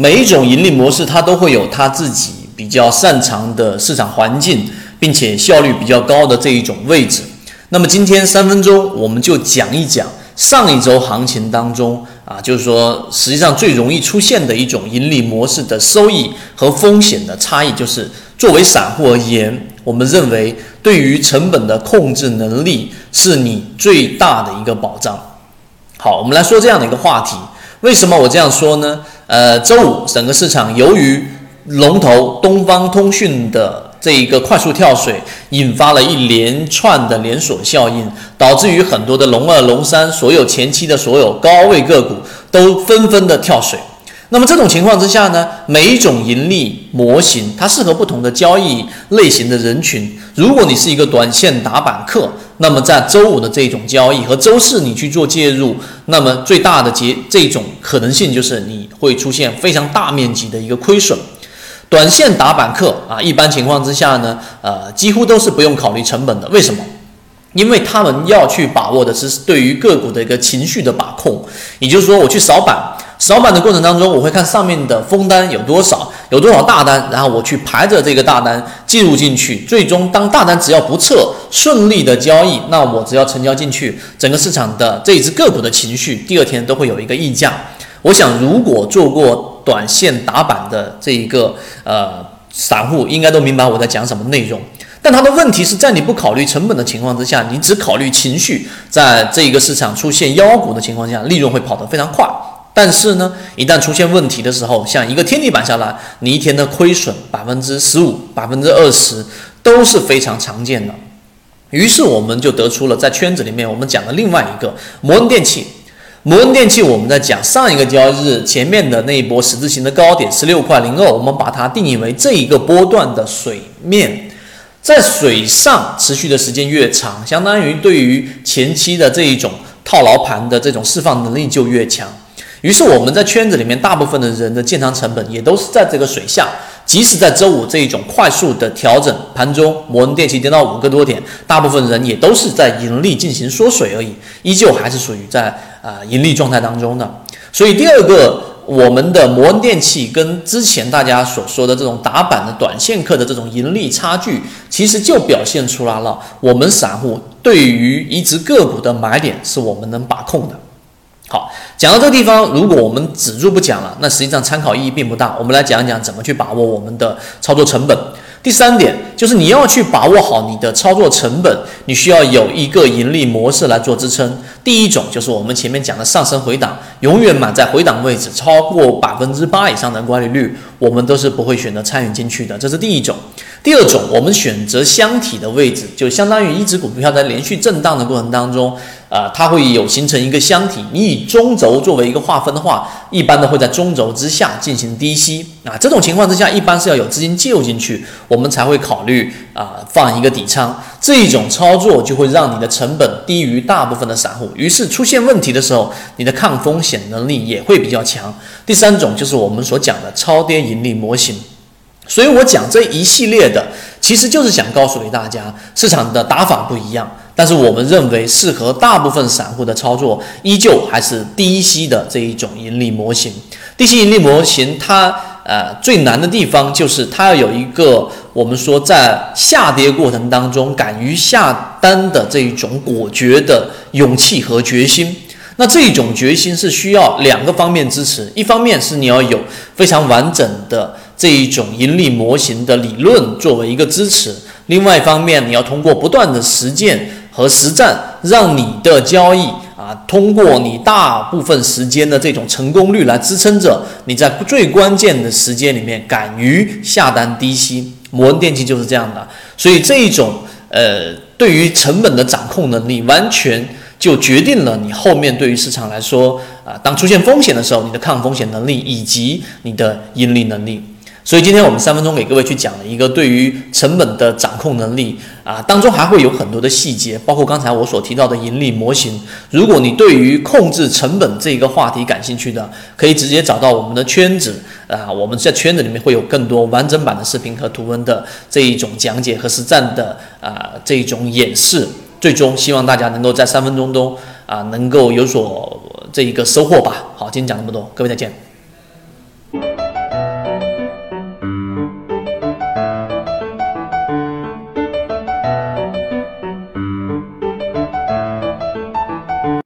每一种盈利模式它都会有它自己比较擅长的市场环境，并且效率比较高的这一种位置。那么今天三分钟我们就讲一讲上一周行情当中啊，就是说实际上最容易出现的一种盈利模式的收益和风险的差异，就是作为散户而言，我们认为对于成本的控制能力是你最大的一个保障。好，我们来说这样的一个话题。为什么我这样说呢？呃，周五整个市场由于龙头东方通讯的这一个快速跳水，引发了一连串的连锁效应，导致于很多的龙二、龙三，所有前期的所有高位个股都纷纷的跳水。那么这种情况之下呢，每一种盈利模型它适合不同的交易类型的人群。如果你是一个短线打板客，那么在周五的这种交易和周四你去做介入，那么最大的结这种可能性就是你会出现非常大面积的一个亏损。短线打板客啊，一般情况之下呢，呃，几乎都是不用考虑成本的。为什么？因为他们要去把握的是对于个股的一个情绪的把控。也就是说，我去扫板，扫板的过程当中，我会看上面的封单有多少，有多少大单，然后我去排着这个大单进入进去。最终，当大单只要不撤，顺利的交易，那我只要成交进去，整个市场的这一只个股的情绪，第二天都会有一个溢价。我想，如果做过。短线打板的这一个呃散户应该都明白我在讲什么内容，但他的问题是在你不考虑成本的情况之下，你只考虑情绪，在这一个市场出现妖股的情况下，利润会跑得非常快。但是呢，一旦出现问题的时候，像一个天地板下来，你一天的亏损百分之十五、百分之二十都是非常常见的。于是我们就得出了在圈子里面我们讲的另外一个摩恩电器。摩恩电器，我们在讲上一个交易日前面的那一波十字形的高点十六块零二，我们把它定义为这一个波段的水面，在水上持续的时间越长，相当于对于前期的这一种套牢盘的这种释放能力就越强。于是我们在圈子里面，大部分的人的建仓成本也都是在这个水下。即使在周五这一种快速的调整盘中，摩恩电器跌到五个多点，大部分人也都是在盈利进行缩水而已，依旧还是属于在啊盈利状态当中的。所以第二个，我们的摩恩电器跟之前大家所说的这种打板的短线客的这种盈利差距，其实就表现出来了。我们散户对于一只个股的买点，是我们能把控的。讲到这个地方，如果我们止住不讲了，那实际上参考意义并不大。我们来讲一讲怎么去把握我们的操作成本。第三点就是你要去把握好你的操作成本，你需要有一个盈利模式来做支撑。第一种就是我们前面讲的上升回档，永远满在回档位置，超过百分之八以上的管理率，我们都是不会选择参与进去的。这是第一种。第二种，我们选择箱体的位置，就相当于一只股票在连续震荡的过程当中。啊，它会有形成一个箱体。你以中轴作为一个划分的话，一般的会在中轴之下进行低吸。啊，这种情况之下，一般是要有资金介入进去，我们才会考虑率啊放一个底仓。这一种操作就会让你的成本低于大部分的散户，于是出现问题的时候，你的抗风险能力也会比较强。第三种就是我们所讲的超跌盈利模型。所以我讲这一系列的，其实就是想告诉给大家，市场的打法不一样。但是我们认为适合大部分散户的操作，依旧还是低息的这一种盈利模型。低息盈利模型，它呃最难的地方就是它要有一个我们说在下跌过程当中敢于下单的这一种果决的勇气和决心。那这种决心是需要两个方面支持，一方面是你要有非常完整的这一种盈利模型的理论作为一个支持，另外一方面你要通过不断的实践。和实战，让你的交易啊，通过你大部分时间的这种成功率来支撑着你在最关键的时间里面敢于下单低吸。摩恩电器就是这样的，所以这一种呃，对于成本的掌控能力，完全就决定了你后面对于市场来说啊，当出现风险的时候，你的抗风险能力以及你的盈利能力。所以今天我们三分钟给各位去讲了一个对于成本的掌控能力啊，当中还会有很多的细节，包括刚才我所提到的盈利模型。如果你对于控制成本这一个话题感兴趣的，可以直接找到我们的圈子啊，我们在圈子里面会有更多完整版的视频和图文的这一种讲解和实战的啊这一种演示。最终希望大家能够在三分钟中啊能够有所这一个收获吧。好，今天讲这么多，各位再见。